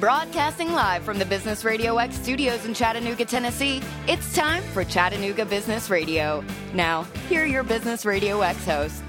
Broadcasting live from the Business Radio X studios in Chattanooga, Tennessee, it's time for Chattanooga Business Radio. Now, here are your Business Radio X hosts.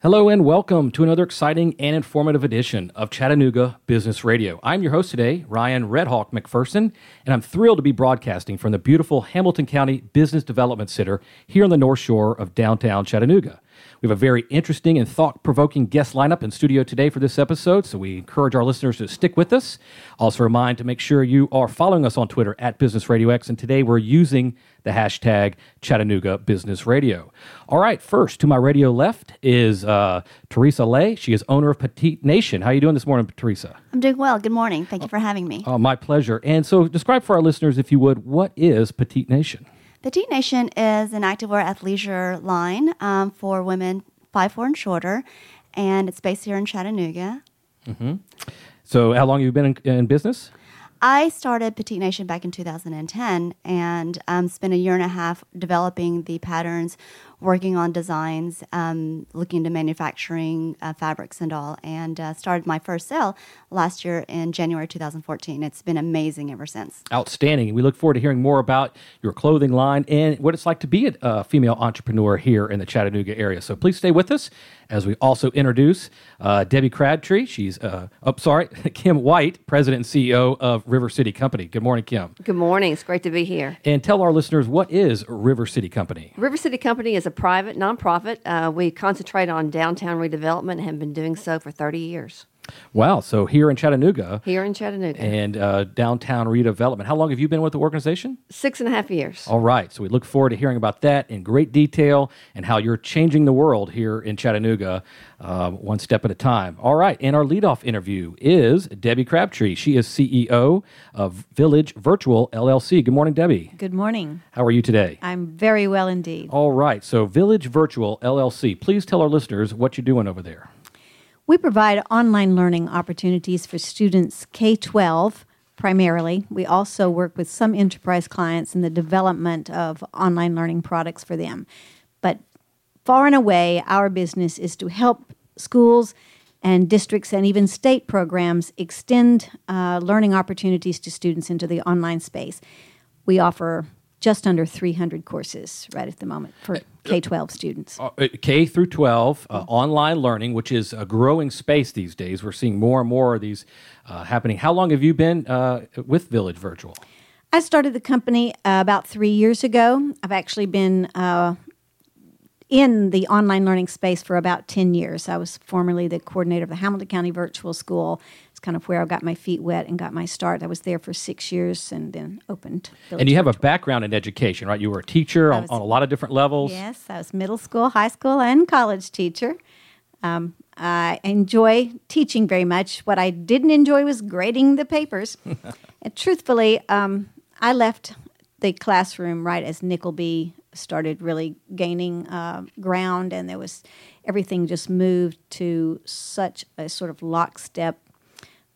Hello and welcome to another exciting and informative edition of Chattanooga Business Radio. I'm your host today, Ryan Redhawk McPherson, and I'm thrilled to be broadcasting from the beautiful Hamilton County Business Development Center here on the North Shore of downtown Chattanooga. We have a very interesting and thought provoking guest lineup in studio today for this episode, so we encourage our listeners to stick with us. Also, remind to make sure you are following us on Twitter at Business Radio X, and today we're using the hashtag Chattanooga Business Radio. All right, first to my radio left is uh, Teresa Lay. She is owner of Petite Nation. How are you doing this morning, Teresa? I'm doing well. Good morning. Thank you for having me. Oh, my pleasure. And so, describe for our listeners, if you would, what is Petite Nation? Petite Nation is an activewear athleisure line um, for women five four and shorter, and it's based here in Chattanooga. So, how long have you been in, in business? I started Petite Nation back in 2010 and um, spent a year and a half developing the patterns, working on designs, um, looking into manufacturing uh, fabrics and all, and uh, started my first sale last year in January 2014. It's been amazing ever since. Outstanding. We look forward to hearing more about your clothing line and what it's like to be a female entrepreneur here in the Chattanooga area. So please stay with us as we also introduce uh, Debbie Crabtree. She's, uh, oh, sorry, Kim White, President and CEO of River City Company. Good morning, Kim. Good morning. It's great to be here. And tell our listeners what is River City Company? River City Company is a private nonprofit. Uh, we concentrate on downtown redevelopment and have been doing so for 30 years Wow. So here in Chattanooga here in Chattanooga. and uh, downtown redevelopment. How long have you been with the organization? Six and a half years. All right. So we look forward to hearing about that in great detail and how you're changing the world here in Chattanooga, uh, one step at a time. All right. And our leadoff interview is Debbie Crabtree. She is CEO of Village Virtual LLC. Good morning, Debbie. Good morning. How are you today? I'm very well indeed. All right. So Village Virtual LLC. Please tell our listeners what you're doing over there. We provide online learning opportunities for students K 12 primarily. We also work with some enterprise clients in the development of online learning products for them. But far and away, our business is to help schools and districts and even state programs extend uh, learning opportunities to students into the online space. We offer just under 300 courses right at the moment for K 12 students. Uh, K through 12, uh, online learning, which is a growing space these days. We're seeing more and more of these uh, happening. How long have you been uh, with Village Virtual? I started the company uh, about three years ago. I've actually been uh, in the online learning space for about 10 years. I was formerly the coordinator of the Hamilton County Virtual School. Kind of where I got my feet wet and got my start. I was there for six years and then opened. Village And you have a background in education, right? You were a teacher on, was- on a lot of different levels. Yes, I was middle school, high school, and college teacher. Um, I enjoy teaching very much. What I didn't enjoy was grading the papers. and truthfully, um, I left the classroom right as Nickelby started really gaining uh, ground, and there was everything just moved to such a sort of lockstep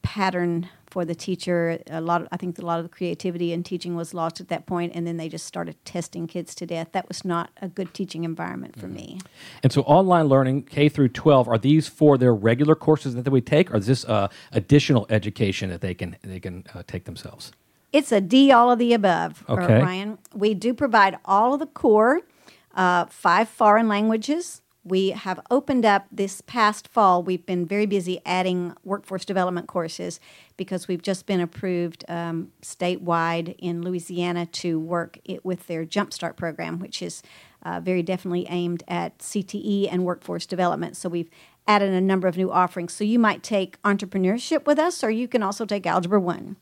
pattern for the teacher. A lot, of, I think, a lot of the creativity in teaching was lost at that point, and then they just started testing kids to death. That was not a good teaching environment for me. And so, online learning K through 12 are these for their regular courses that they would take, or is this uh, additional education that they can they can uh, take themselves? It's a D, all of the above, uh, Okay. Ryan. We do provide all of the core, uh, five foreign languages. We have opened up this past fall. We've been very busy adding workforce development courses because we've just been approved um, statewide in Louisiana to work it with their Jumpstart program, which is uh, very definitely aimed at CTE and workforce development. So we've added a number of new offerings. So you might take entrepreneurship with us, or you can also take Algebra 1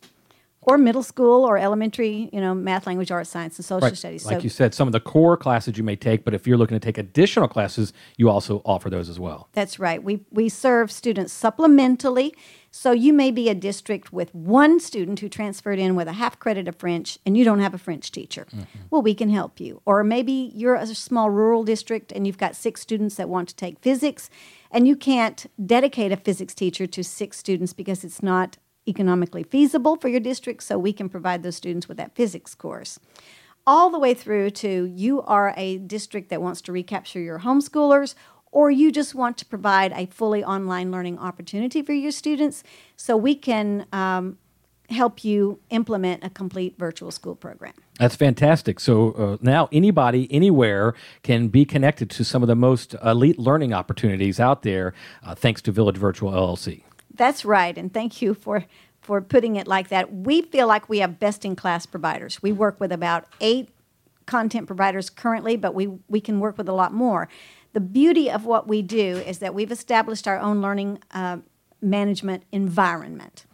or middle school or elementary, you know, math, language, arts, science, and social studies. Like so you said, some of the core classes you may take, but if you're looking to take additional classes, you also offer those as well. that's right. We we serve students supplementally. So you may be a district with one student who transferred in with a half credit of French and you don't have a French teacher. Mm-hmm. Well, we can help you. Or maybe you're a small rural district and you've got six students that want to take physics and you can't dedicate a physics teacher to six students because it's not economically feasible for your district, so we can provide those students with that physics course. All the way through to you are a district that wants to recapture your homeschoolers, or you just want to provide a fully online learning opportunity for your students, so we can um, help you implement a complete virtual school program. That's fantastic. So uh, now anybody, anywhere can be connected to some of the most elite learning opportunities out there uh, thanks to Village Virtual LLC. That's right, and thank you for for putting it like that. We feel like we have best in class providers. We work with about eight content providers currently, but we we can work with a lot more. The beauty of what we do is that we've established our own learning uh, management environment.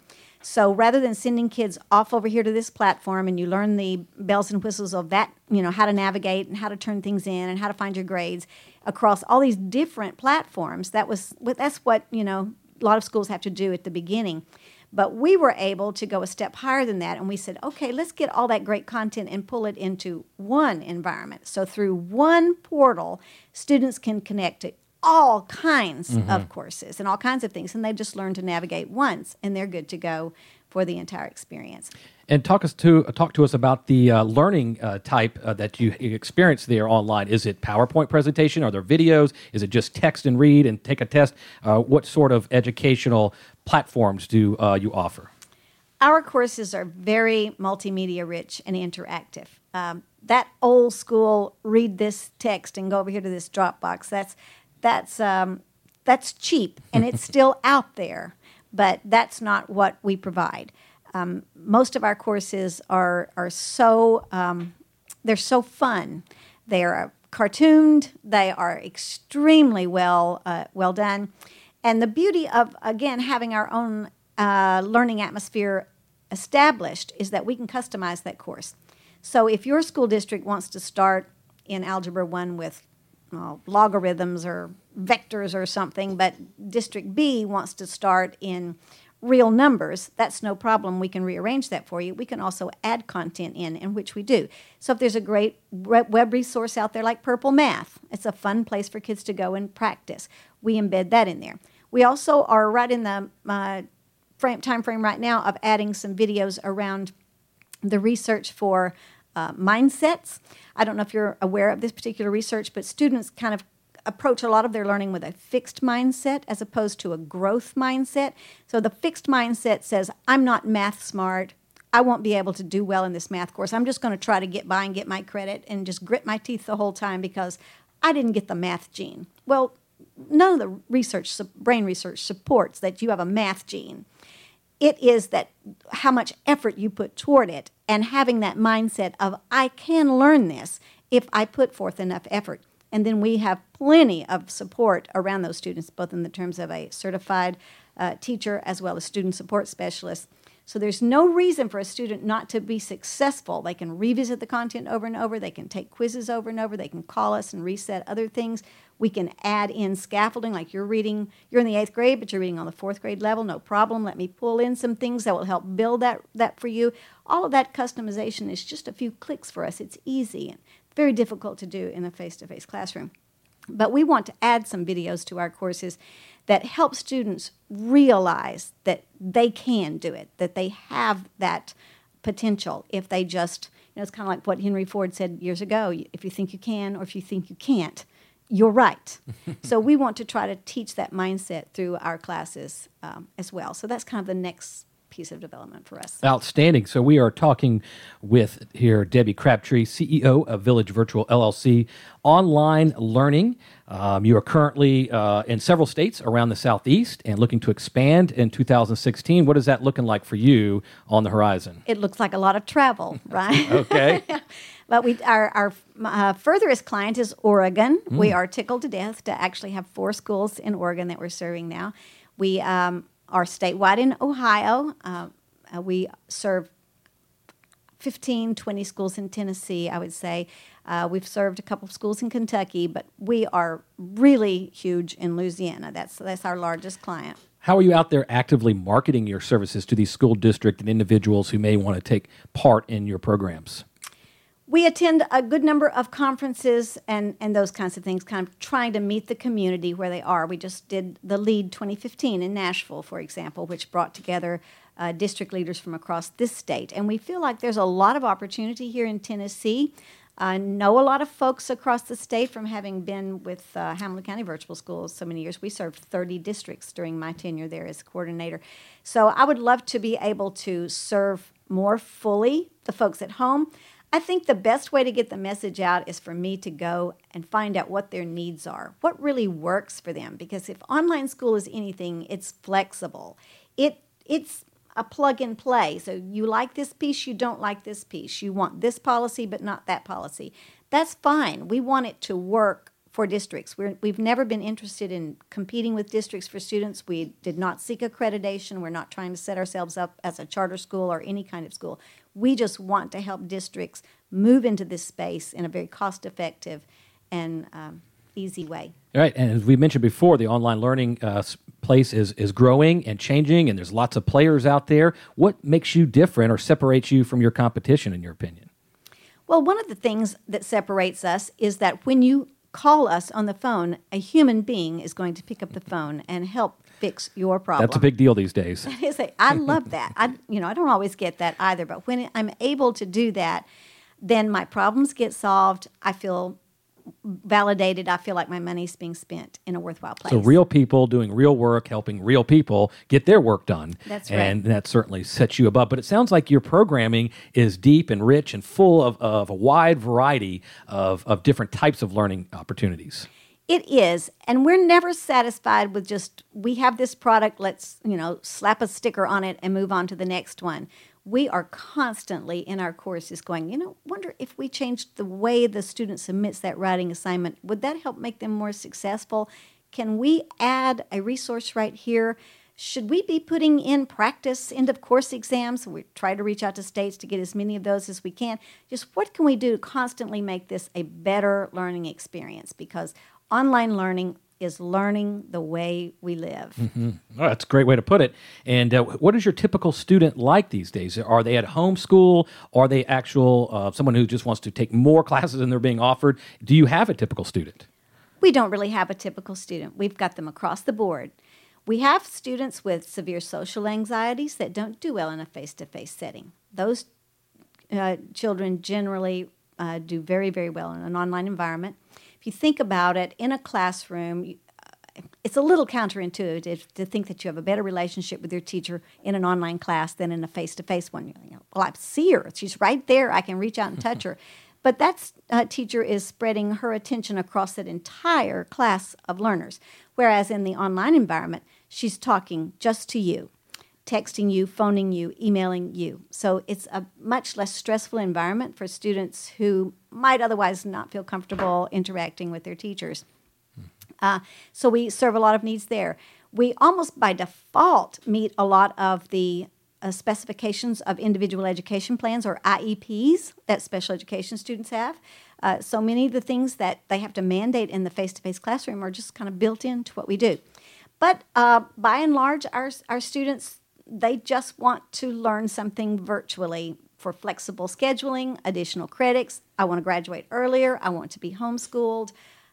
So rather than sending kids off over here to this platform and you learn the bells and whistles of that, you know, how to navigate and how to turn things in and how to find your grades across all these different platforms, that was that's what, you know, a lot of schools have to do at the beginning. But we were able to go a step higher than that, and we said, okay, let's get all that great content and pull it into one environment. So through one portal, students can connect to all kinds mm-hmm. of courses and all kinds of things, and they just learn to navigate once, and they're good to go for the entire experience. And talk us to uh, talk to us about the uh, learning uh, type uh, that you experience there online. Is it PowerPoint presentation? Are there videos? Is it just text and read and take a test? Uh, what sort of educational platforms do uh, you offer? Our courses are very multimedia rich and interactive. Um, that old school read this text and go over here to this Dropbox. That's that's um, that's cheap and it's still out there, but that's not what we provide. Um, most of our courses are are so um, they're so fun. They are cartooned. They are extremely well uh, well done, and the beauty of again having our own uh, learning atmosphere established is that we can customize that course. So if your school district wants to start in Algebra 1 with logarithms or vectors or something, but District B wants to start in real numbers, that's no problem. We can rearrange that for you. We can also add content in, in which we do. So if there's a great web resource out there like Purplemath, it's a fun place for kids to go and practice. We embed that in there. We also are right in the uh, frame, time frame right now of adding some videos around the research for uh, mindsets. I don't know if you're aware of this particular research, but students kind of approach a lot of their learning with a fixed mindset as opposed to a growth mindset. So the fixed mindset says, I'm not math smart. I won't be able to do well in this math course. I'm just going to try to get by and get my credit and just grit my teeth the whole time because I didn't get the math gene. Well, none of the research, brain research supports that you have a math gene. It is that how much effort you put toward it and having that mindset of, I can learn this if I put forth enough effort. And then we have plenty of support around those students, both in the terms of a certified uh, teacher as well as student support specialists. So there's no reason for a student not to be successful. They can revisit the content over and over, they can take quizzes over and over, they can call us and reset other things. We can add in scaffolding, like you're reading, you're in the eighth grade, but you're reading on the fourth grade level, no problem. Let me pull in some things that will help build that, that for you. All of that customization is just a few clicks for us. It's easy and very difficult to do in a face to face classroom. But we want to add some videos to our courses that help students realize that they can do it, that they have that potential if they just, you know, it's kind of like what Henry Ford said years ago if you think you can or if you think you can't, you're right. so we want to try to teach that mindset through our classes um, as well. So that's kind of the next piece of development for us. Outstanding. So we are talking with here Debbie Crabtree, CEO of Village Virtual LLC, online learning. Um, you are currently uh, in several states around the Southeast and looking to expand in 2016. What is that looking like for you on the horizon? It looks like a lot of travel, right? okay. but we, our, our uh, furthest client is Oregon. Mm. We are tickled to death to actually have four schools in Oregon that we're serving now. We um, are statewide in Ohio. Uh, uh, we serve 15, 20 schools in Tennessee, I would say. Uh, we've served a couple of schools in Kentucky, but we are really huge in Louisiana. That's, that's our largest client. How are you out there actively marketing your services to these school district and individuals who may want to take part in your programs? We attend a good number of conferences and, and those kinds of things, kind of trying to meet the community where they are. We just did the LEAD 2015 in Nashville, for example, which brought together uh, district leaders from across this state. And we feel like there's a lot of opportunity here in Tennessee. I know a lot of folks across the state from having been with uh, Hamilton County Virtual Schools so many years. We served 30 districts during my tenure there as coordinator. So I would love to be able to serve more fully the folks at home. I think the best way to get the message out is for me to go and find out what their needs are, what really works for them. Because if online school is anything, it's flexible. It it's a plug and play. So you like this piece, you don't like this piece. You want this policy, but not that policy. That's fine. We want it to work for districts. We're, we've never been interested in competing with districts for students. We did not seek accreditation. We're not trying to set ourselves up as a charter school or any kind of school. We just want to help districts move into this space in a very cost effective and um, easy way. Right, and as we mentioned before, the online learning uh, place is is growing and changing, and there's lots of players out there. What makes you different or separates you from your competition, in your opinion? Well, one of the things that separates us is that when you call us on the phone, a human being is going to pick up the phone and help fix your problem. That's a big deal these days. I love that. I, you know, I don't always get that either, but when I'm able to do that, then my problems get solved. I feel validated, I feel like my money's being spent in a worthwhile place. So real people doing real work, helping real people get their work done. That's right. And that certainly sets you above. But it sounds like your programming is deep and rich and full of, of a wide variety of, of different types of learning opportunities. It is, and we're never satisfied with just we have this product, let's, you know, slap a sticker on it and move on to the next one we are constantly in our courses going, you know, wonder if we changed the way the student submits that writing assignment, would that help make them more successful? Can we add a resource right here? Should we be putting in practice end of course exams? We try to reach out to states to get as many of those as we can. Just what can we do to constantly make this a better learning experience? Because online learning is learning the way we live. Mm-hmm. Oh, that's a great way to put it. And uh, what is your typical student like these days? Are they at home school? Are they actual uh, someone who just wants to take more classes than they're being offered? Do you have a typical student? We don't really have a typical student. We've got them across the board. We have students with severe social anxieties that don't do well in a face to face setting. Those uh, children generally uh, do very, very well in an online environment if you think about it, in a classroom, uh, it's a little counterintuitive to think that you have a better relationship with your teacher in an online class than in a face-to-face one. You know, well, I see her; she's right there. I can reach out and touch her. But that uh, teacher is spreading her attention across that entire class of learners. Whereas in the online environment, she's talking just to you texting you, phoning you, emailing you. So it's a much less stressful environment for students who might otherwise not feel comfortable interacting with their teachers. Uh, so we serve a lot of needs there. We almost by default meet a lot of the uh, specifications of individual education plans or IEPs that special education students have. Uh, so many of the things that they have to mandate in the face to face classroom are just kind of built into what we do. But uh, by and large, our, our students they just want to learn something virtually for flexible scheduling, additional credits. I want to graduate earlier. I want to be homeschooled.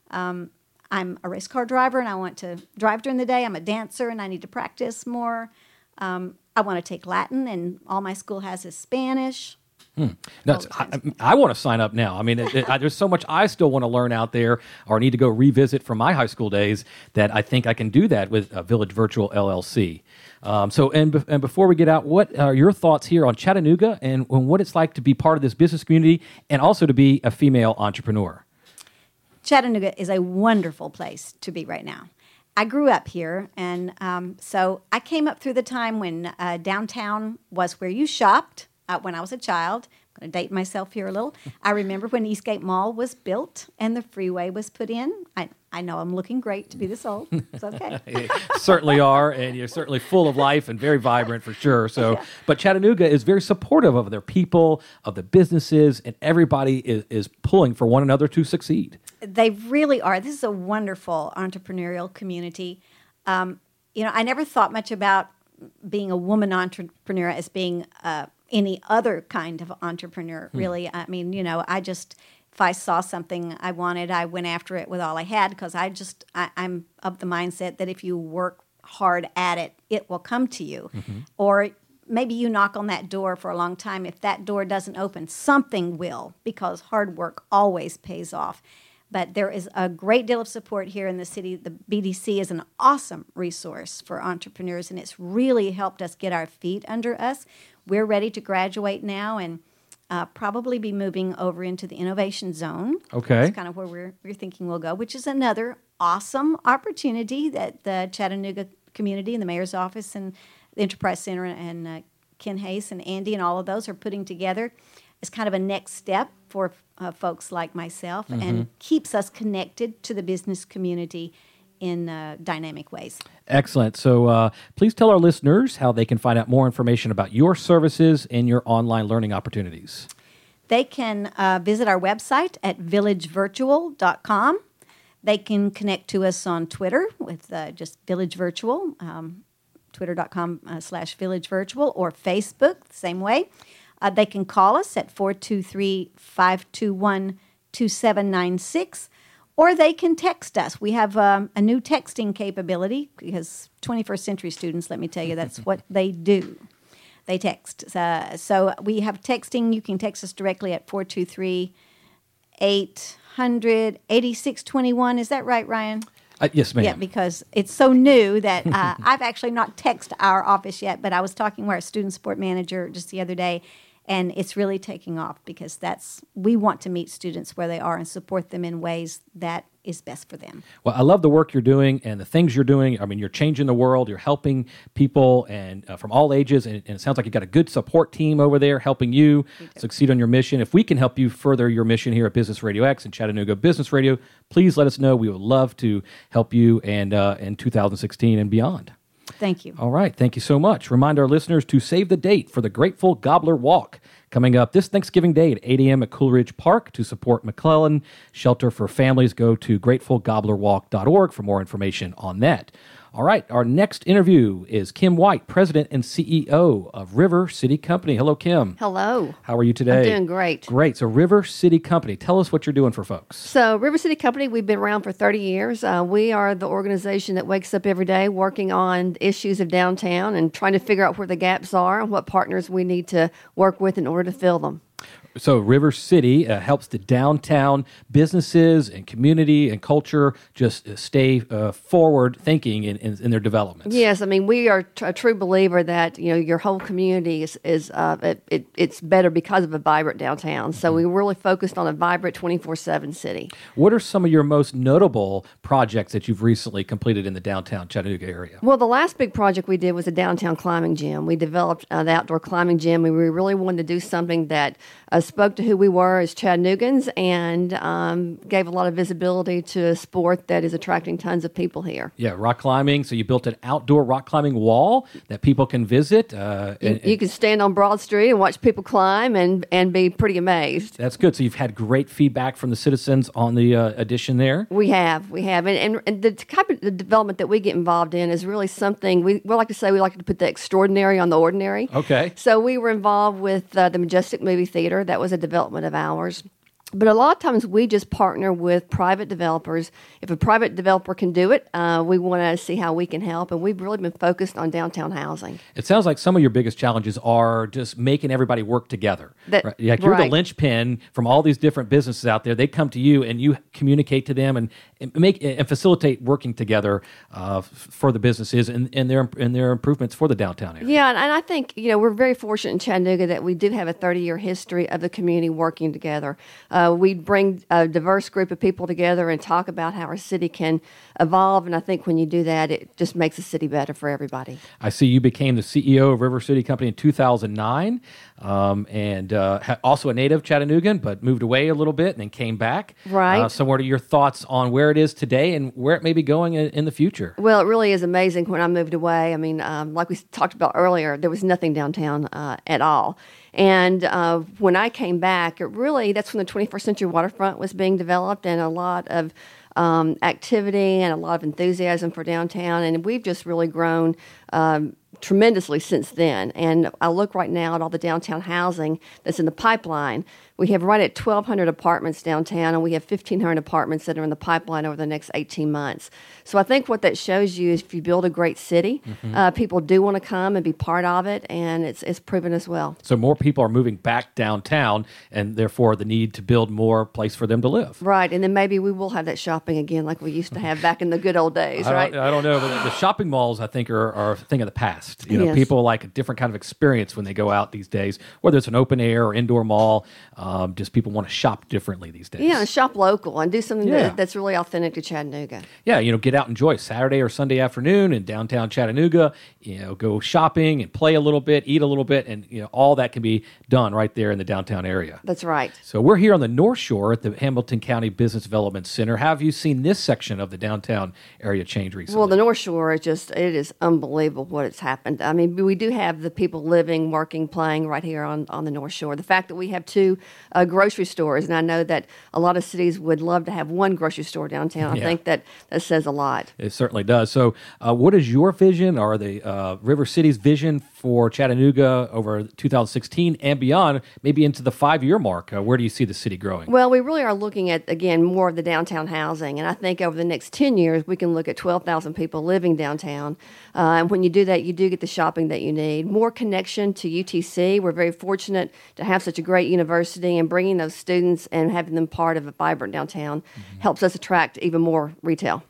Um, I'm a race car driver and I want to drive during the day. I'm a dancer and I need to practice more. Um, I want to take Latin, and all my school has is Spanish. Hmm. I, I, want to sign up now. I mean, it, it, I, there's so much I still want to learn out there, or need to go revisit from my high school days that I think I can do that with Village Virtual LLC. Um, so, and, be- and before we get out, what are your thoughts here on Chattanooga and, and what it's like to be part of this business community, and also to be a female entrepreneur? Chattanooga is a wonderful place to be right now. I grew up here, and um, so I came up through the time when uh, downtown was where you shopped uh, when I was a child. I'm going to date myself here a little. I remember when Eastgate Mall was built and the freeway was put in. I, I know I'm looking great to be this old. It's okay. certainly are, and you're certainly full of life and very vibrant for sure. So, yeah. but Chattanooga is very supportive of their people, of the businesses, and everybody is, is pulling for one another to succeed. They really are. This is a wonderful entrepreneurial community. Um, you know, I never thought much about being a woman entrepreneur as being uh, any other kind of entrepreneur, hmm. really. I mean, you know, I just, if I saw something I wanted, I went after it with all I had because I just, I, am of the mindset that if you work hard at it, it will come to you. Mm-hmm. Or maybe you knock on that door for a long time. If that door doesn't open, something will because hard work always pays off. But there is a great deal of support here in the city. The BDC is an awesome resource for entrepreneurs, and it's really helped us get our feet under us. We're ready to graduate now and uh, probably be moving over into the innovation zone. Okay. That's kind of where we're, we're thinking we'll go, which is another awesome opportunity that the Chattanooga community and the mayor's office and the Enterprise Center and uh, Ken Hays and Andy and all of those are putting together as kind of a next step for uh, folks like myself and keeps us connected to the business community in uh, dynamic ways. Excellent. So uh, please tell our listeners how they can find out more information about your services and your online learning opportunities. They can uh, visit our website at villagevirtual.com. They can connect to us on Twitter with uh, just Village Virtual, um, twitter.com uh, slash Village Virtual, or Facebook, the same way. Uh, they can call us at 423 521 2796, or they can text us. We have um, a new texting capability because 21st century students, let me tell you, that's what they do they text. Uh, so we have texting. You can text us directly at 423 800 8621. Is that right, Ryan? Uh, yes, ma'am. Yeah, because it's so new that uh, I've actually not texted our office yet, but I was talking with our student support manager just the other day, and it's really taking off because that's we want to meet students where they are and support them in ways that is best for them. Well, I love the work you're doing and the things you're doing. I mean, you're changing the world. You're helping people and uh, from all ages, and, and it sounds like you've got a good support team over there helping you succeed on your mission. If we can help you further your mission here at Business Radio X and Chattanooga Business Radio, please let us know. We would love to help you and uh, in 2016 and beyond. Thank you. All right. Thank you so much. Remind our listeners to save the date for the Grateful Gobbler Walk coming up this Thanksgiving Day at 8 a.m. at Coolidge Park to support McClellan Shelter for Families. Go to gratefulgobblerwalk.org for more information on that. All right. Our next interview is Kim White, President and CEO of River City Company. Hello, Kim. Hello. How are you today? doing great. Great. So, River City Company, tell us what you're doing for folks. So, River City Company, we've been around for 30 years. Uh, we are the organization that wakes up every day working on issues of downtown and trying to figure out where the gaps are and what partners we need to work with in order to fill them. So River City uh, helps the downtown businesses and community and culture just uh, stay uh, forward thinking in, in, in their developments. Yes, I mean we are tr- a true believer that you know your whole community is is uh, it, it, it's better because of a vibrant downtown. So we really focused on a vibrant twenty four seven city. What are some of your most notable projects that you've recently completed in the downtown Chattanooga area? Well, the last big project we did was a downtown climbing gym. We developed uh, the outdoor climbing gym, and we really wanted to do something that uh, spoke to who we were as Chattanoogans and um, gave a lot of visibility to a sport that is attracting tons of people here. Yeah, rock climbing. So you built an outdoor rock climbing wall that people can visit. Uh, You, and- you can stand on Broad Street and watch people climb and, and be pretty amazed. that's good. So you've had great feedback from the citizens on the uh, addition there. We have, we have, and, and, and the type of the development that we get involved in is really something we, we like to say we like to put the extraordinary on the ordinary. Okay. So we were involved with uh, the Majestic Movie Theater. That was a development of ours. But a lot of times we just partner with private developers. If a private developer can do it, uh, we want to see how we can help. And we've really been focused on downtown housing. It sounds like some of your biggest challenges are just making everybody work together. That- right? Like you're the linchpin from all these different businesses out there. They come to you and you communicate to them and, and make and facilitate working together uh, for the businesses and, and their and their improvements for the downtown area. Yeah, and, and I think you know we're very fortunate in Chattanooga that we do have a 30 year history of the community working together. Uh, Uh, we bring a diverse group of people together and talk about how our city can evolve, and I think when you do that, it just makes the city better for everybody. I see you became the CEO of River City Company in 2009, um, and uh, also a native Chattanoogan, but moved away a little bit and then came back. Right. Uh, so, what are your thoughts on where it is today and where it may be going in, in the future? Well, it really is amazing when I moved away. I mean, um, like we talked about earlier, there was nothing downtown uh, at all. And uh, when I came back, it really, that's when the 21st century waterfront was being developed and a lot of um, activity and a lot of enthusiasm for downtown. And we've just really grown um, tremendously since then. And I look right now at all the downtown housing that's in the pipeline We have right at 1,200 apartments downtown, and we have 1,500 apartments that are in the pipeline over the next 18 months. So I think what that shows you is if you build a great city, Mm-hmm. uh, people do want to come and be part of it, and it's, it's proven as well. So more people are moving back downtown, and therefore the need to build more place for them to live. Right, and then maybe we will have that shopping again like we used to have back in the good old days, I right? don't, I don't know, but the shopping malls, I think, are, are a thing of the past. You know, Yes. people like a different kind of experience when they go out these days, whether it's an open air or indoor mall. Um, Um, just people want to shop differently these days. Yeah, shop local and do something Yeah. that, that's really authentic to Chattanooga. yeah, you know, get out and enjoy Saturday or Sunday afternoon in downtown Chattanooga. You know, go shopping and play a little bit, eat a little bit, and you know, all that can be done right there in the downtown area. That's right. So we're here on the North Shore at the Hamilton County Business Development Center. Have you seen this section of the downtown area change recently? Well, the North Shore is just, it is unbelievable what has happened. I mean, we do have the people living, working, playing right here on, on the North Shore. The fact that we have two uh, grocery stores, and I know that a lot of cities would love to have one grocery store downtown. I Yeah. think that, that says a lot. It certainly does. So, uh, what is your vision or the uh, River City's vision for Chattanooga over 2016 and beyond, maybe into the five year mark? Uh, where do you see the city growing? Well, we really are looking at, again, more of the downtown housing. And I think over the next 10 years, we can look at 12,000 people living downtown. Uh, and when you do that, you do get the shopping that you need. More connection to UTC. We're very fortunate to have such a great university, and bringing those students and having them part of a vibrant downtown helps us attract even more retail.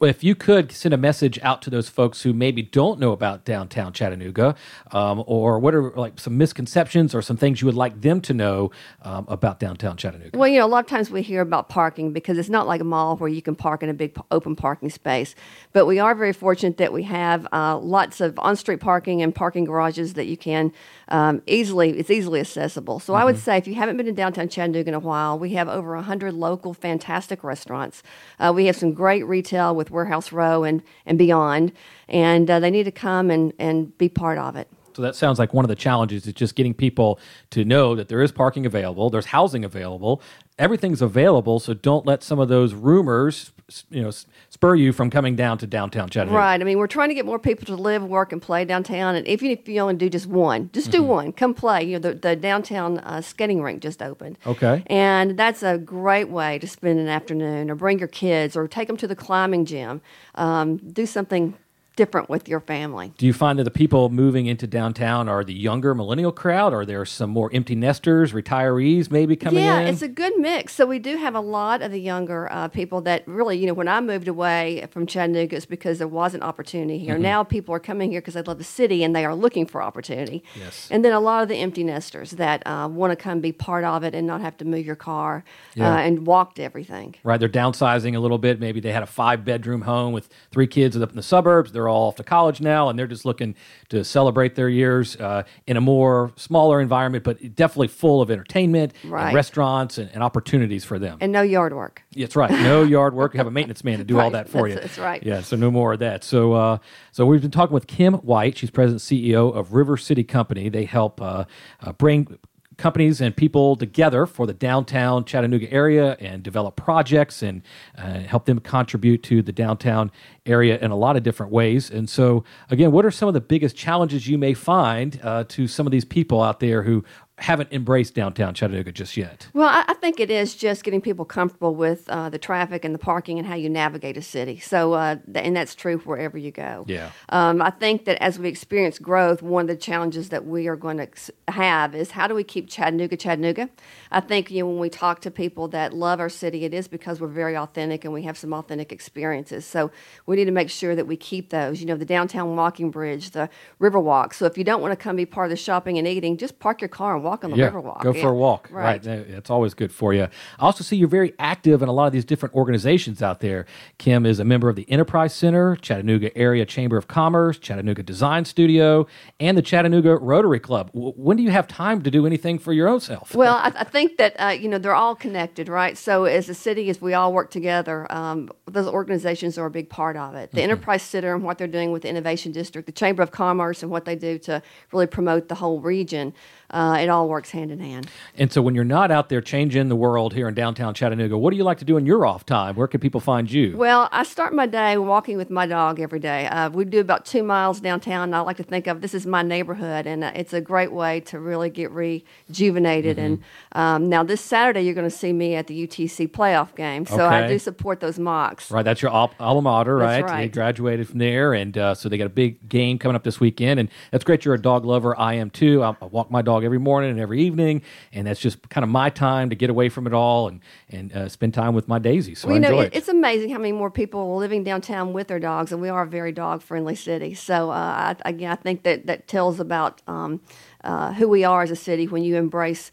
If you could send a message out to those folks who maybe don't know about downtown Chattanooga, um, or what are like some misconceptions or some things you would like them to know um, about downtown Chattanooga? Well, you know, a lot of times we hear about parking because it's not like a mall where you can park in a big open parking space. But we are very fortunate that we have uh, lots of on-street parking and parking garages that you can um, easily. It's easily accessible. So I would say if you haven't been in downtown Chattanooga in a while, we have over hundred local fantastic restaurants. Uh, we have some great retail with Warehouse Row and and beyond, and uh, they need to come and and be part of it. So that sounds like one of the challenges is just getting people to know that there is parking available, there's housing available, everything's available. So don't let some of those rumors, you know, spur you from coming down to downtown Chattanooga. Right. I mean, we're trying to get more people to live, work, and play downtown. And even if you only do just one, just do one. Come play. You know, the, the downtown uh, skating rink just opened. Okay. And that's a great way to spend an afternoon, or bring your kids, or take them to the climbing gym. Um, do something different with your family. Do you find that the people moving into downtown are the younger millennial crowd? Or are there some more empty nesters, retirees maybe coming yeah, in? Yeah, it's a good mix. So we do have a lot of the younger uh, people that really, you know, when I moved away from Chattanooga, it's because there wasn't opportunity here. Mm-hmm. Now people are coming here because they love the city and they are looking for opportunity. Yes. And then a lot of the empty nesters that uh, want to come be part of it and not have to move your car Yeah. uh, and walk to everything. right? They're downsizing a little bit. Maybe they had a five bedroom home with three kids up in the suburbs. They're all off to college now, and they're just looking to celebrate their years uh, in a more smaller environment, but definitely full of entertainment and restaurants and, and opportunities for them. And no yard work. That's right. No yard work. You have a maintenance man to do all that for That's- you. that's right. Yeah. So no more of that. So uh, so we've been talking with Kim White. She's president and CEO of River City Company. They help uh, uh, bring companies and people together for the downtown Chattanooga area and develop projects and uh, help them contribute to the downtown area in a lot of different ways. And so again, what are some of the biggest challenges you may find uh, to some of these people out there who haven't embraced downtown Chattanooga just yet? Well, I, I think it is just getting people comfortable with uh, the traffic and the parking and how you navigate a city. So, uh, th- and that's true wherever you go. Yeah. Um, I think that as we experience growth, one of the challenges that we are going to ex- have is how do we keep Chattanooga Chattanooga? I think you know when we talk to people that love our city, it is because we're very authentic and we have some authentic experiences. So we need to make sure that we keep those. You know, the downtown walking bridge, the Riverwalk. So if you don't want to come be part of the shopping and eating, just park your car and walk on the Riverwalk. Go Yeah. for a walk. Right. Right. It's always good for you. I also see you're very active in a lot of these different organizations out there. Kim is a member of the Enterprise Center, Chattanooga Area Chamber of Commerce, Chattanooga Design Studio, and the Chattanooga Rotary Club. W- When do you have time to do anything for your own self? Well, I, I think that uh, you know they're all connected, right? So as a city, as we all work together, um, those organizations are a big part of it. The Enterprise Center and what they're doing with the Innovation District, the Chamber of Commerce and what they do to really promote the whole region. Uh, it all works hand in hand. And so when you're not out there changing the world here in downtown Chattanooga, what do you like to do in your off time? Where can people find you? Well, I start my day walking with my dog every day. Uh, we do about two miles downtown. I like to think of this is my neighborhood, and uh, it's a great way to really get rejuvenated. Mm-hmm. And um, now this Saturday, you're going to see me at the UTC playoff game, so I do support those Mocs. Right, that's your al- alma mater, That's right? They graduated from there, and uh, so they got a big game coming up this weekend, and that's great. You're a dog lover. I am too. I, I walk my dog every morning and every evening, and that's just kind of my time to get away from it all and and uh, spend time with my Daisy. So Well, you know, enjoy it, it. it's amazing how many more people are living downtown with their dogs, and we are a very dog-friendly city. So, uh, I, again, I think that that tells about um, uh, who we are as a city when you embrace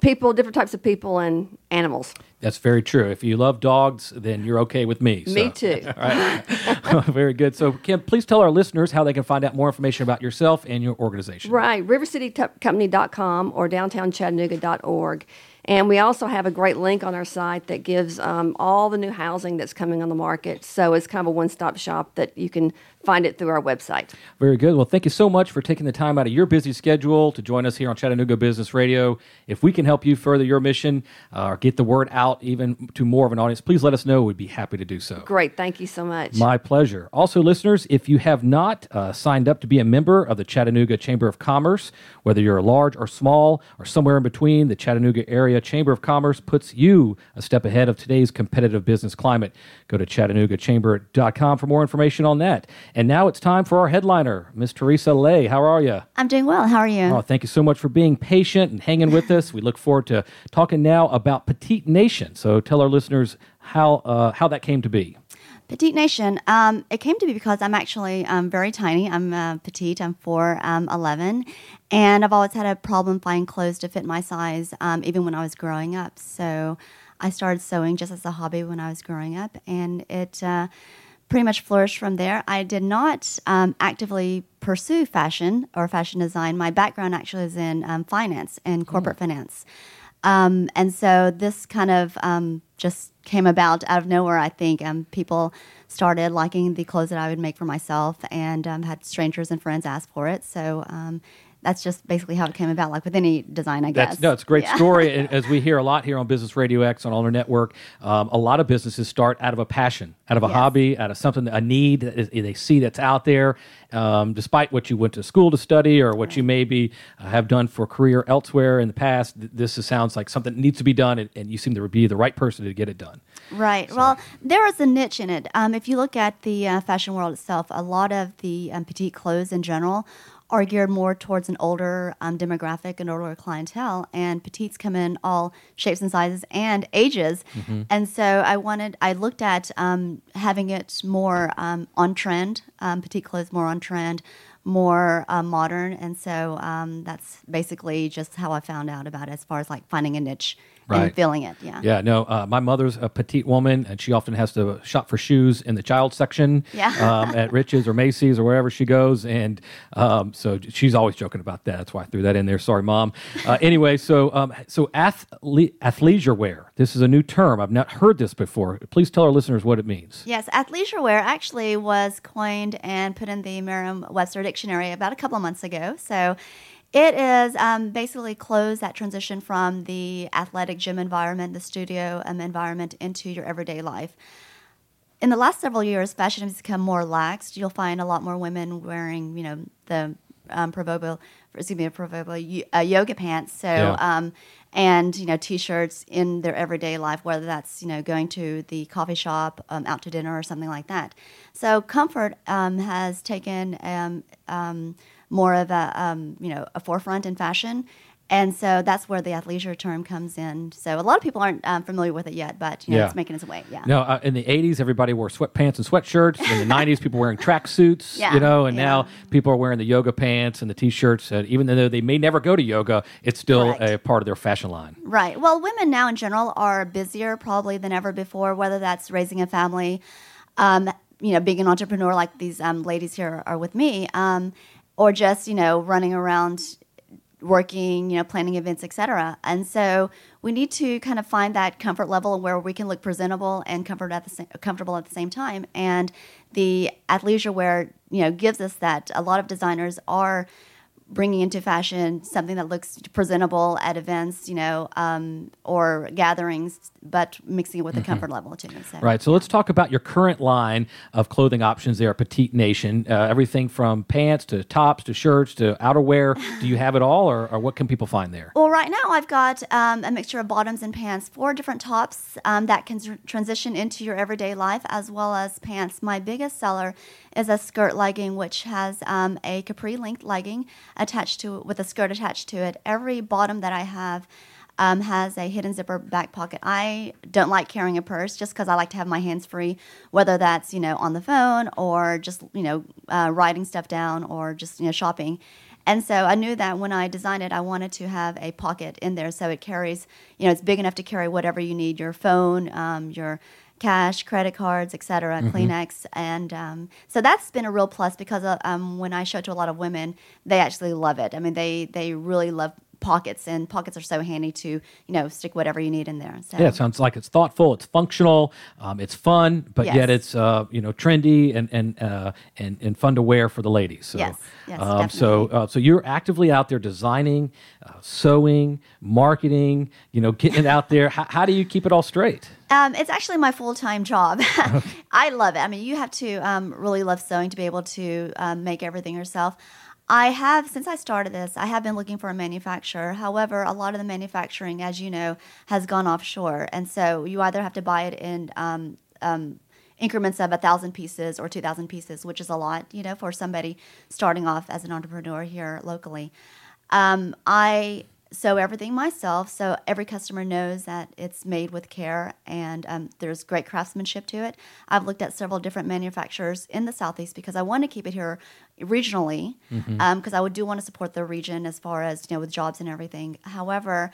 people, different types of people, and animals. That's very true. If you love dogs, then you're okay with me. Me so. too. very good. So, Kim, please tell our listeners how they can find out more information about yourself and your organization. Right, rivercitycompany.com or downtownchattanooga.org. And we also have a great link on our site that gives um, all the new housing that's coming on the market. So it's kind of a one stop shop that you can find it through our website. Very good. Well, thank you so much for taking the time out of your busy schedule to join us here on Chattanooga Business Radio. If we can help you further your mission uh, or get the word out even to more of an audience, please let us know. We'd be happy to do so. Great, thank you so much. My pleasure. Also, listeners, if you have not uh, signed up to be a member of the Chattanooga Chamber of Commerce, whether you're large or small or somewhere in between, the Chattanooga Area Chamber of Commerce puts you a step ahead of today's competitive business climate. Go to ChattanoogaChamber.com for more information on that. And now it's time for our headliner, Miss Teresa Lay. How are you? I'm doing well. How are you? Oh, thank you so much for being patient and hanging with us. We look forward to talking now about Petite Nation. So tell our listeners how uh, how that came to be. Petite Nation. Um, it came to be because I'm actually um, very tiny. I'm uh, petite. I'm 4'11. Um, 11, and I've always had a problem finding clothes to fit my size, um, even when I was growing up. So I started sewing just as a hobby when I was growing up, and it uh, pretty much flourished from there. I did not um, actively pursue fashion or fashion design. My background actually is in um, finance and corporate finance. Um, and so this kind of um, just came about out of nowhere, I think. Um, people started liking the clothes that I would make for myself and um, had strangers and friends ask for it. So um, that's just basically how it came about, like with any design, I guess. That's no, it's a great Yeah. story. As we hear a lot here on Business Radio X on all our network, um, a lot of businesses start out of a passion, out of a Yes. hobby, out of something, a need that is, they see that's out there. Um, despite what you went to school to study or what you maybe uh, have done for a career elsewhere in the past, th- this is, sounds like something that needs to be done, and, and you seem to be the right person to get it done. Right. Well, there is a niche in it. Um, if you look at the uh, fashion world itself, a lot of the um, petite clothes in general are geared more towards an older um, demographic and older clientele, and petites come in all shapes and sizes and ages. And so I wanted, I looked at um, having it more um, on trend, um, petite clothes more on trend, more uh, modern, and so um, that's basically just how I found out about it as far as like finding a niche Right. and filling it. Yeah. Yeah, no, uh, my mother's a petite woman, and she often has to shop for shoes in the child section Yeah. um, at Rich's or Macy's or wherever she goes. And um, so she's always joking about that. That's why I threw that in there. Sorry, Mom. Uh, anyway, so um, so athle- athleisure wear. This is a new term. I've not heard this before. Please tell our listeners what it means. Yes, athleisure wear actually was coined and put in the Merriam-Webster dictionary about a couple of months ago. So it is um, basically close that transition from the athletic gym environment, the studio um, environment, into your everyday life. In the last several years, fashion has become more laxed. You'll find a lot more women wearing, you know, the um, proverbial, excuse me, proverbial y- uh, yoga pants. So, Yeah. um, and you know, t-shirts in their everyday life, whether that's you know going to the coffee shop, um, out to dinner, or something like that. So, comfort um, has taken um, um, more of a um, you know a forefront in fashion. And so that's where the athleisure term comes in. So a lot of people aren't um, familiar with it yet, but you know, Yeah. it's making its way. Yeah. No, uh, in the '80s, everybody wore sweatpants and sweatshirts. In the '90s, people wearing tracksuits. Yeah, You know, and yeah. now people are wearing the yoga pants and the t-shirts. And even though they may never go to yoga, it's still a part of their fashion line. Right. Well, women now in general are busier probably than ever before, whether that's raising a family, um, you know, being an entrepreneur like these um, ladies here are with me, um, or just, you know, running around working, you know, planning events, etc. And so we need to kind of find that comfort level where we can look presentable and comfort at the comfortable at the same time. And the athleisure wear, you know, gives us that. A lot of designers are bringing into fashion something that looks presentable at events, you know, um, or gatherings, but mixing it with the comfort level too. So, Right. So let's talk about your current line of clothing options there, Petite Nation. Uh, everything from pants to tops to shirts to outerwear. Do you have it all, or, or what can people find there? Well, right now I've got um, a mixture of bottoms and pants, four different tops um, that can tr- transition into your everyday life, as well as pants. My biggest seller is a skirt legging, which has um, a capri length legging attached to it with a skirt attached to it. Every bottom that I have. Um, has a hidden zipper back pocket. I don't like carrying a purse just because I like to have my hands free, whether that's you know on the phone or just you know uh, writing stuff down or just you know shopping. And so I knew that when I designed it, I wanted to have a pocket in there so it carries, you know, it's big enough to carry whatever you need your phone, um, your cash, credit cards, etc., Kleenex. And um, so that's been a real plus because uh, um, when I show it to a lot of women, they actually love it. I mean, they, they really love pockets, and pockets are so handy to, you know, stick whatever you need in there. So. Yeah, it sounds like it's thoughtful, it's functional, um, it's fun, but Yes. yet it's uh, you know trendy and and uh, and and fun to wear for the ladies. So, Yes, yes, um, so uh, so you're actively out there designing, uh, sewing, marketing, you know, getting it out there. How, how do you keep it all straight? Um, it's actually my full time job. I love it. I mean, you have to um, really love sewing to be able to um, make everything yourself. I have, since I started this, I have been looking for a manufacturer. However, a lot of the manufacturing, as you know, has gone offshore. And so you either have to buy it in um, um, increments of a thousand pieces or two thousand pieces, which is a lot, you know, for somebody starting off as an entrepreneur here locally. Um, I sew everything myself, so every customer knows that it's made with care and um, there's great craftsmanship to it. I've looked at several different manufacturers in the southeast because I want to keep it here regionally, because I would do want to support the region as far as you know with jobs and everything. However.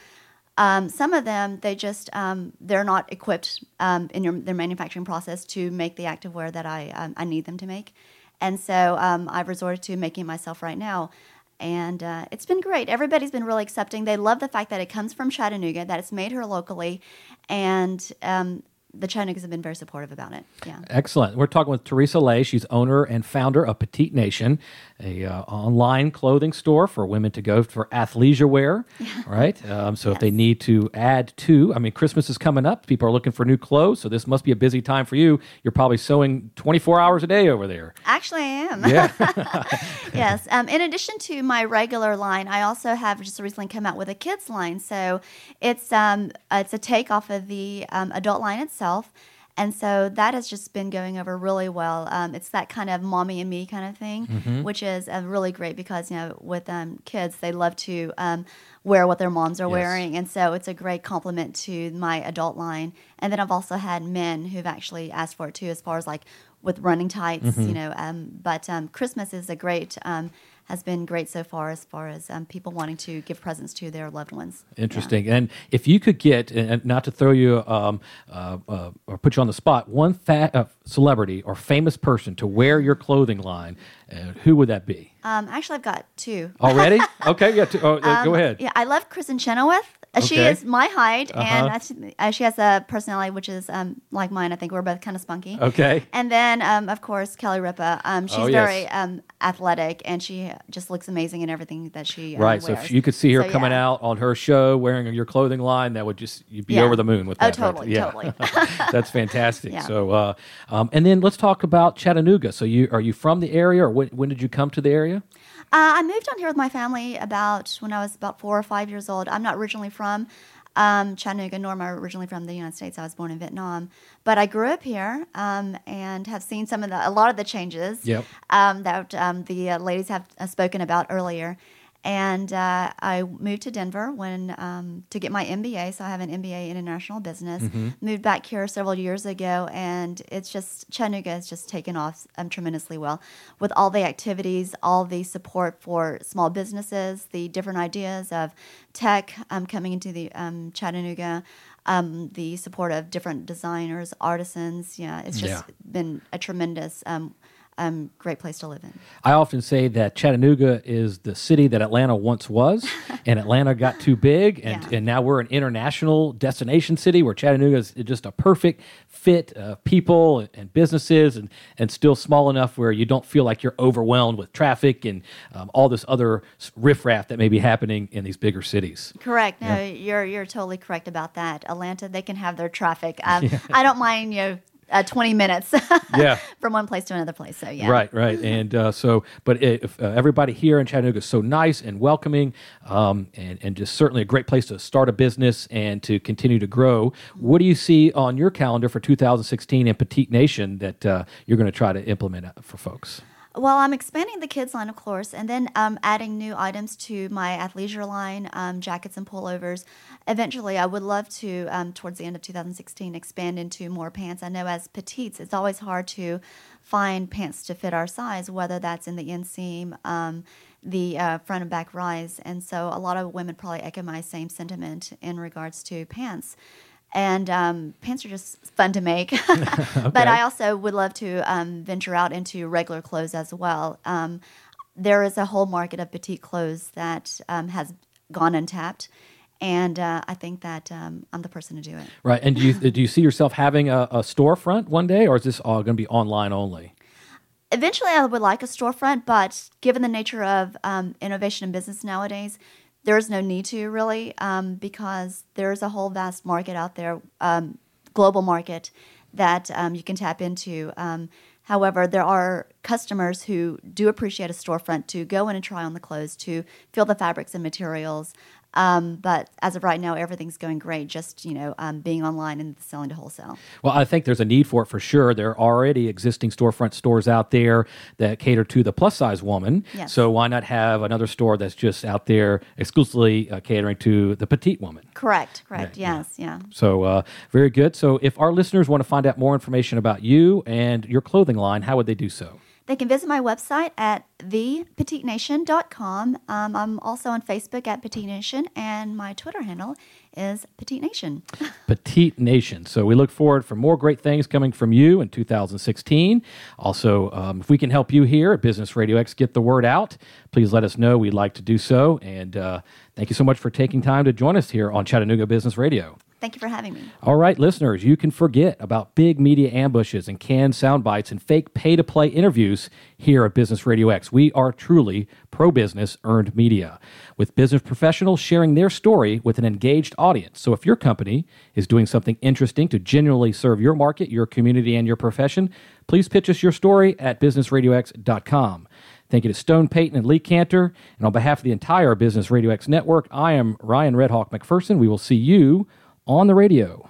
Um, some of them, they just um, they're not equipped um, in your, their manufacturing process to make the activewear that I um, I need them to make, and so um, I've resorted to making myself right now, and uh, it's been great. Everybody's been really accepting. They love the fact that it comes from Chattanooga, that it's made here locally, and um, the Chattanoogans have been very supportive about it. Yeah. Excellent. We're talking with Teresa Lay. She's owner and founder of Petite Nation, a uh, online clothing store for women to go for athleisure wear. Right. Um, so if they need to add to, I mean, Christmas is coming up. People are looking for new clothes. So this must be a busy time for you. You're probably sewing 24 hours a day over there. Actually, I am. Yeah. yes. Um, in addition to my regular line, I also have just recently come out with a kids line. So it's um, it's a take off of the um, adult line itself. And so that has just been going over really well. Um, it's that kind of mommy and me kind of thing, Mm-hmm. which is uh, really great because you know with um, kids they love to um, wear what their moms are Yes. wearing, and so it's a great compliment to my adult line. And then I've also had men who've actually asked for it too, as far as like with running tights, Mm-hmm. you know. Um, but um, Christmas is a great um, has been great so far as far as um, people wanting to give presents to their loved ones. Yeah. Interesting. And if you could get, and not to throw you um, uh, uh, or put you on the spot, one fa- uh, celebrity or famous person to wear your clothing line, uh, who would that be? Um, actually, I've got two. Already? okay. Yeah. Two, oh, go Um, ahead. Yeah, I love Kristin Chenoweth. She Okay. is my height, and Uh-huh. uh, she has a personality which is um, like mine. I think we're both kind of spunky. Okay. And then, um, of course, Kelly Ripa. Um, she's Oh, yes. very um, athletic, and she just looks amazing in everything that she uh, Right. So wears. if you could see her So, coming yeah. out on her show wearing your clothing line, that would just you'd be Yeah. over the moon with Oh, that. right totally, totally. That's fantastic. Yeah. So, uh, um, and then let's talk about Chattanooga. So, you are you from the area, or when, when did you come to the area? Uh, I moved on here with my family about when I was about four or five years old. I'm not originally from um, Chattanooga, nor am I originally from the United States. I was born in Vietnam, but I grew up here um, and have seen some of the a lot of the changes Yep. um, that um, the uh, ladies have uh, spoken about earlier. And uh, I moved to Denver when um, to get my MBA. So I have an MBA in international business. Moved back here several years ago, and it's just Chattanooga has just taken off um, tremendously well with all the activities, all the support for small businesses, the different ideas of tech um, coming into the um, Chattanooga. Um, the support of different designers, artisans, yeah, it's just Yeah. been a tremendous, um, um, great place to live in. I often say that Chattanooga is the city that Atlanta once was, and Atlanta got too big, and, Yeah. and now we're an international destination city where Chattanooga is just a perfect fit of people and businesses, and, and still small enough where you don't feel like you're overwhelmed with traffic and um, all this other riffraff that may be happening in these bigger cities. Correct. No, you're you're totally correct about that. Atlanta, they can have their traffic. Um, I don't mind, you know, uh, 20 minutes Yeah. from one place to another place. So yeah. Right, right, and uh, so, but if uh, everybody here in Chattanooga is so nice and welcoming, um, and and just certainly a great place to start a business and to continue to grow. What do you see on your calendar for 2016 in Petite Nation that uh, you're going to try to implement uh, for folks? Well, I'm expanding the kids line, of course, and then um, adding new items to my athleisure line, um, jackets and pullovers. Eventually, I would love to, um, towards the end of 2016, expand into more pants. I know as petites, it's always hard to find pants to fit our size, whether that's in the inseam, um, the uh, front and back rise. And so a lot of women probably echo my same sentiment in regards to pants. And um, pants are just fun to make. But I also would love to um, venture out into regular clothes as well. Um, there is a whole market of petite clothes that um, has gone untapped. And uh, I think that um, I'm the person to do it. Right, and do you do you see yourself having a, a storefront one day, or is this all going to be online only? Eventually, I would like a storefront, but given the nature of um, innovation in business nowadays, there is no need to really um, because there's a whole vast market out there, um, global market that um, you can tap into. Um, however, there are customers who do appreciate a storefront to go in and try on the clothes, to feel the fabrics and materials. Um, but as of right now, everything's going great. Just you know, um, being online and selling to wholesale. Well, I think there's a need for it for sure. There are already existing storefront stores out there that cater to the plus size woman. Yes. So why not have another store that's just out there exclusively uh, catering to the petite woman? Correct. Correct. Yeah. yes. Yeah. So uh, very good. So if our listeners want to find out more information about you and your clothing line, how would they do so? They can visit my website at thepetitenation.com. Um, I'm also on Facebook at Petite Nation, and my Twitter handle is Petite Nation. Petite Nation. So we look forward for more great things coming from you in 2016. Also, um, if we can help you here at Business Radio X get the word out, please let us know. We'd like to do so. And uh, thank you so much for taking time to join us here on Chattanooga Business Radio. Thank you for having me. All right, listeners, you can forget about big media ambushes and canned sound bites and fake pay to play interviews here at Business Radio X. We are truly pro business earned media with business professionals sharing their story with an engaged audience. So if your company is doing something interesting to genuinely serve your market, your community, and your profession, please pitch us your story at businessradiox.com. Thank you to Stone Payton and Lee Kantor. And on behalf of the entire Business Radio X network, I am Ryan Redhawk McPherson. We will see you on the radio.